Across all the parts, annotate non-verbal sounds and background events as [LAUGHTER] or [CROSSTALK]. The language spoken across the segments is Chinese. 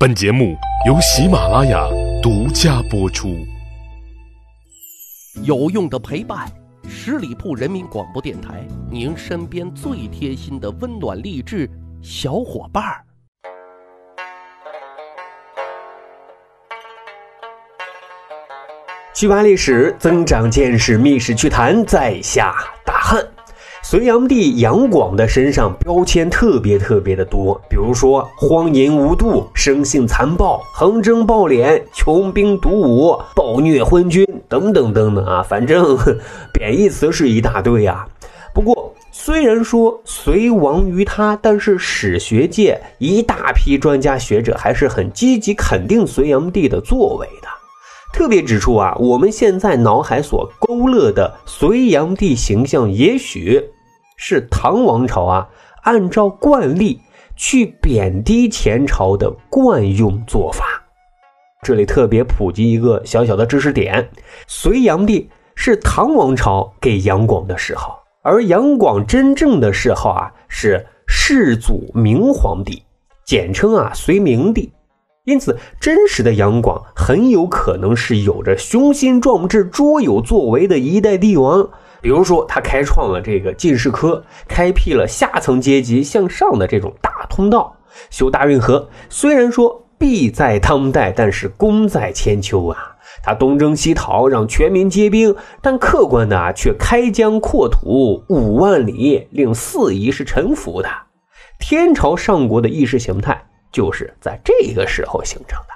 本节目由喜马拉雅独家播出。有用的陪伴，十里铺人民广播电台，您身边最贴心的温暖励志小伙伴儿。趣扒历史，增长见识，密室趣谈，在下大汉。隋炀帝杨广的身上标签特别特别的多，比如说荒淫无度、生性残暴、横征暴敛、穷兵黩武、暴虐昏君等等等等啊，反正 [LAUGHS] 贬义词是一大堆啊。不过，虽然说隋亡于他，但是史学界一大批专家学者还是很积极肯定隋炀帝的作为的，特别指出啊，我们现在脑海所勾勒的隋炀帝形象，也许。是唐王朝啊，按照惯例去贬低前朝的惯用做法。这里特别普及一个小小的知识点：隋炀帝是唐王朝给杨广的谥号，而杨广真正的谥号啊是世祖明皇帝，简称啊隋明帝。因此，真实的杨广很有可能是有着雄心壮志、卓有作为的一代帝王。比如说，他开创了这个进士科，开辟了下层阶级向上的这种大通道，修大运河。虽然说弊在当代，但是功在千秋啊。他东征西讨，让全民皆兵，但客观的啊，却开疆扩土五万里，令四夷是臣服的。天朝上国的意识形态就是在这个时候形成的。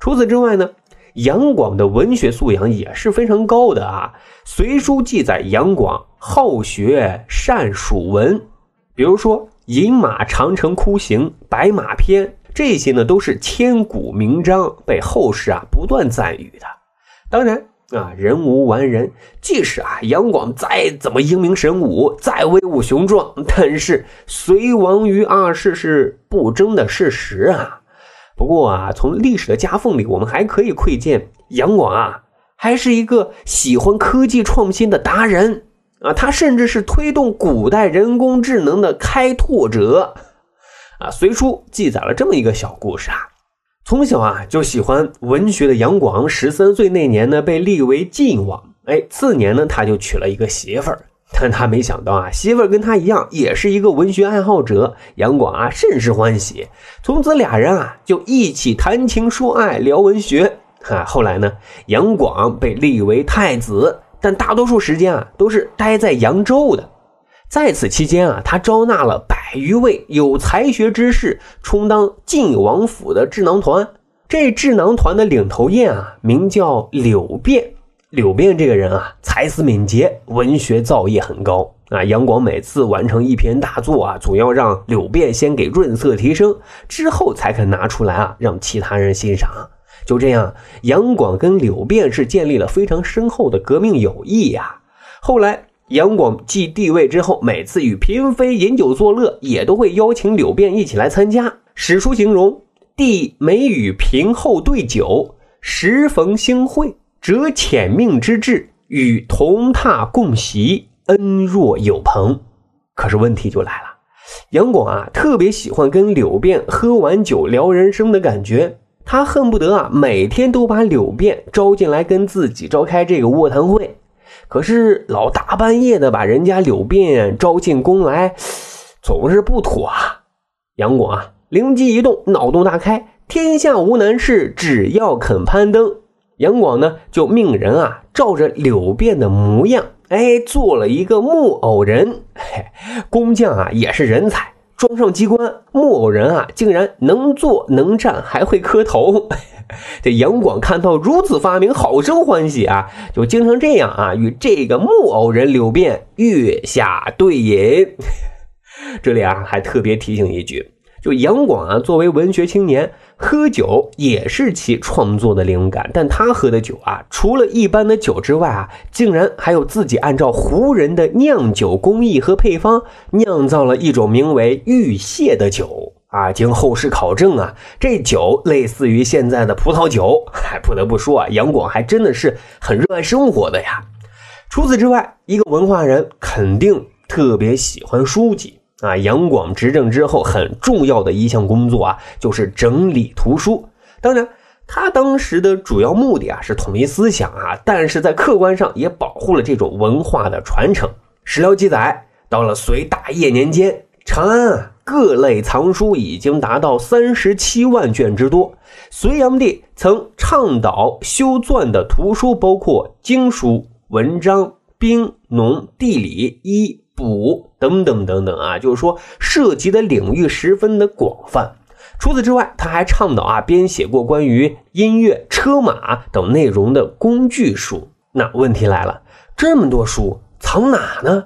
除此之外呢？杨广的文学素养也是非常高的啊，《隋书》记载杨广好学善属文，比如说《饮马长城窟行》《白马篇》，这些呢都是千古名章，被后世啊不断赞誉的。当然啊，人无完人，即使啊杨广再怎么英明神武，再威武雄壮，但是隋亡于二世是不争的事实啊。不过啊，从历史的夹缝里，我们还可以窥见杨广啊，还是一个喜欢科技创新的达人啊。他甚至是推动古代人工智能的开拓者啊。《隋书》记载了这么一个小故事啊：从小啊就喜欢文学的杨广，十三岁那年呢被立为晋王，哎，次年呢他就娶了一个媳妇儿。但他没想到啊，媳妇儿跟他一样，也是一个文学爱好者。杨广啊，甚是欢喜。从此俩人啊，就一起谈情说爱，聊文学。哈，后来呢，杨广被立为太子，但大多数时间啊，都是待在扬州的。在此期间啊，他招纳了百余位有才学之士，充当晋王府的智囊团。这智囊团的领头雁啊，名叫柳变。柳变这个人啊，才思敏捷，文学造诣很高啊。杨广每次完成一篇大作啊，总要让柳变先给润色提升，之后才肯拿出来啊，让其他人欣赏。就这样，杨广跟柳变是建立了非常深厚的革命友谊呀。后来，杨广继帝位之后，每次与嫔妃饮酒作乐，也都会邀请柳变一起来参加。史书形容，帝每与嫔后对酒，时逢兴会。折遣命之志，与同榻共席，恩若有朋。可是问题就来了，杨广啊，特别喜欢跟柳变喝完酒聊人生的感觉，他恨不得啊，每天都把柳变招进来跟自己召开这个卧谈会。可是老大半夜的把人家柳变招进宫来，总是不妥啊。杨广啊，灵机一动，脑洞大开，天下无难事，只要肯攀登。杨广呢，就命人啊，照着柳变的模样，哎，做了一个木偶人。嘿工匠啊，也是人才，装上机关，木偶人啊，竟然能坐能站，还会磕头。这杨广看到如此发明，好生欢喜啊，就经常这样啊，与这个木偶人柳变月下对饮。这里啊，还特别提醒一句。就杨广啊，作为文学青年，喝酒也是其创作的灵感。但他喝的酒啊，除了一般的酒之外啊，竟然还有自己按照胡人的酿酒工艺和配方酿造了一种名为玉蟹的酒啊。经后世考证啊，这酒类似于现在的葡萄酒。还不得不说啊，杨广还真的是很热爱生活的呀。除此之外，一个文化人肯定特别喜欢书籍。啊，杨广执政之后很重要的一项工作啊，就是整理图书。当然，他当时的主要目的啊是统一思想啊，但是在客观上也保护了这种文化的传承。史料记载，到了隋大业年间，长安啊各类藏书已经达到三十七万卷之多。隋炀帝曾倡导修撰的图书包括经书、文章、兵、农、地理、医。卜等等等等啊，就是说涉及的领域十分的广泛。除此之外，他还倡导啊编写过关于音乐、车马等内容的工具书。那问题来了，这么多书藏哪呢？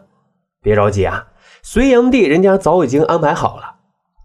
别着急啊，隋炀帝人家早已经安排好了，《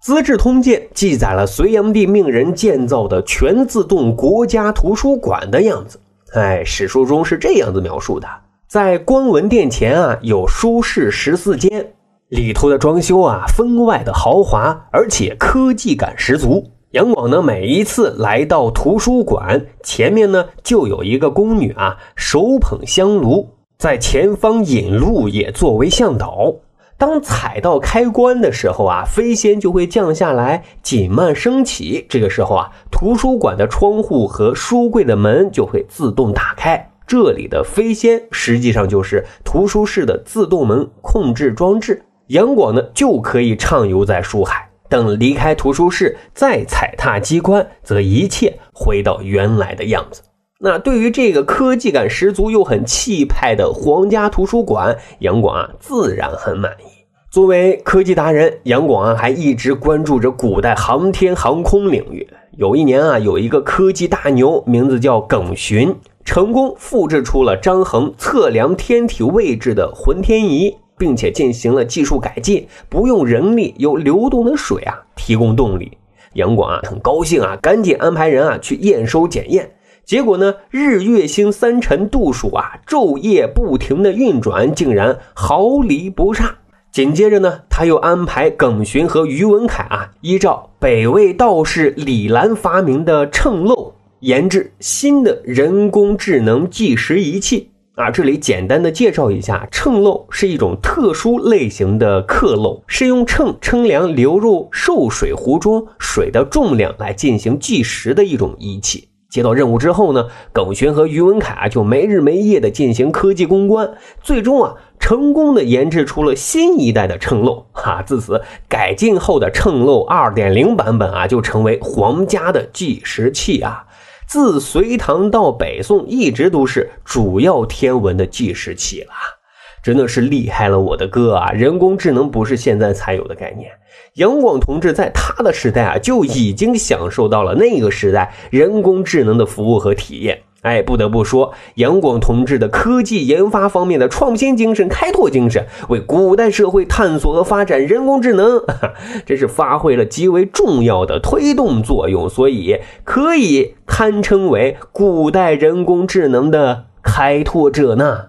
资治通鉴》记载了隋炀帝命人建造的全自动国家图书馆的样子。哎，史书中是这样子描述的。在光文殿前啊，有书室十四间，里头的装修啊，分外的豪华，而且科技感十足。杨广呢，每一次来到图书馆前面呢，就有一个宫女啊，手捧香炉，在前方引路，也作为向导。当踩到开关的时候啊，飞仙就会降下来，紧慢升起。这个时候啊，图书馆的窗户和书柜的门就会自动打开。这里的飞仙实际上就是图书室的自动门控制装置，杨广呢就可以畅游在书海。等离开图书室，再踩踏机关，则一切回到原来的样子。那对于这个科技感十足又很气派的皇家图书馆，杨广啊自然很满意。作为科技达人，杨广啊还一直关注着古代航天航空领域。有一年啊，有一个科技大牛，名字叫耿寻。成功复制出了张衡测量天体位置的浑天仪，并且进行了技术改进，不用人力，由流动的水啊提供动力。杨广啊很高兴啊，赶紧安排人啊去验收检验。结果呢，日月星三辰度数啊昼夜不停的运转，竟然毫厘不差。紧接着呢，他又安排耿寻和于文凯啊，依照北魏道士李兰发明的秤漏。研制新的人工智能计时仪器啊！这里简单的介绍一下，秤漏是一种特殊类型的刻漏，是用秤称量流入受水壶中水的重量来进行计时的一种仪器。接到任务之后呢，耿寻和于文凯啊就没日没夜的进行科技攻关，最终啊成功的研制出了新一代的秤漏哈。自此，改进后的秤漏二点零版本啊就成为皇家的计时器啊。自隋唐到北宋，一直都是主要天文的计时器了，真的是厉害了，我的哥啊！人工智能不是现在才有的概念，杨广同志在他的时代啊就已经享受到了那个时代人工智能的服务和体验。哎，不得不说，杨广同志的科技研发方面的创新精神、开拓精神，为古代社会探索和发展人工智能，[LAUGHS] 真是发挥了极为重要的推动作用，所以可以堪称为古代人工智能的开拓者呢。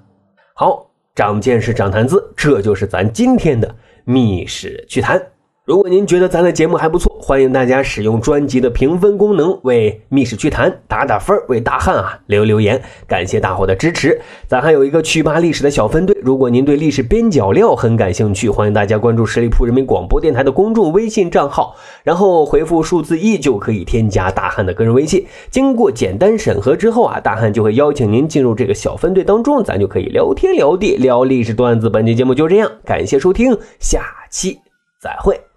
好，长见识，长谈资，这就是咱今天的密史趣谈。如果您觉得咱的节目还不错，欢迎大家使用专辑的评分功能为《密室趣谈》打打分为大汉啊留留言，感谢大伙的支持。咱还有一个趣吧历史的小分队，如果您对历史边角料很感兴趣，欢迎大家关注十里铺人民广播电台的公众微信账号，然后回复数字一就可以添加大汉的个人微信。经过简单审核之后啊，大汉就会邀请您进入这个小分队当中，咱就可以聊天聊地聊历史段子。本期节目就这样，感谢收听，下期再会。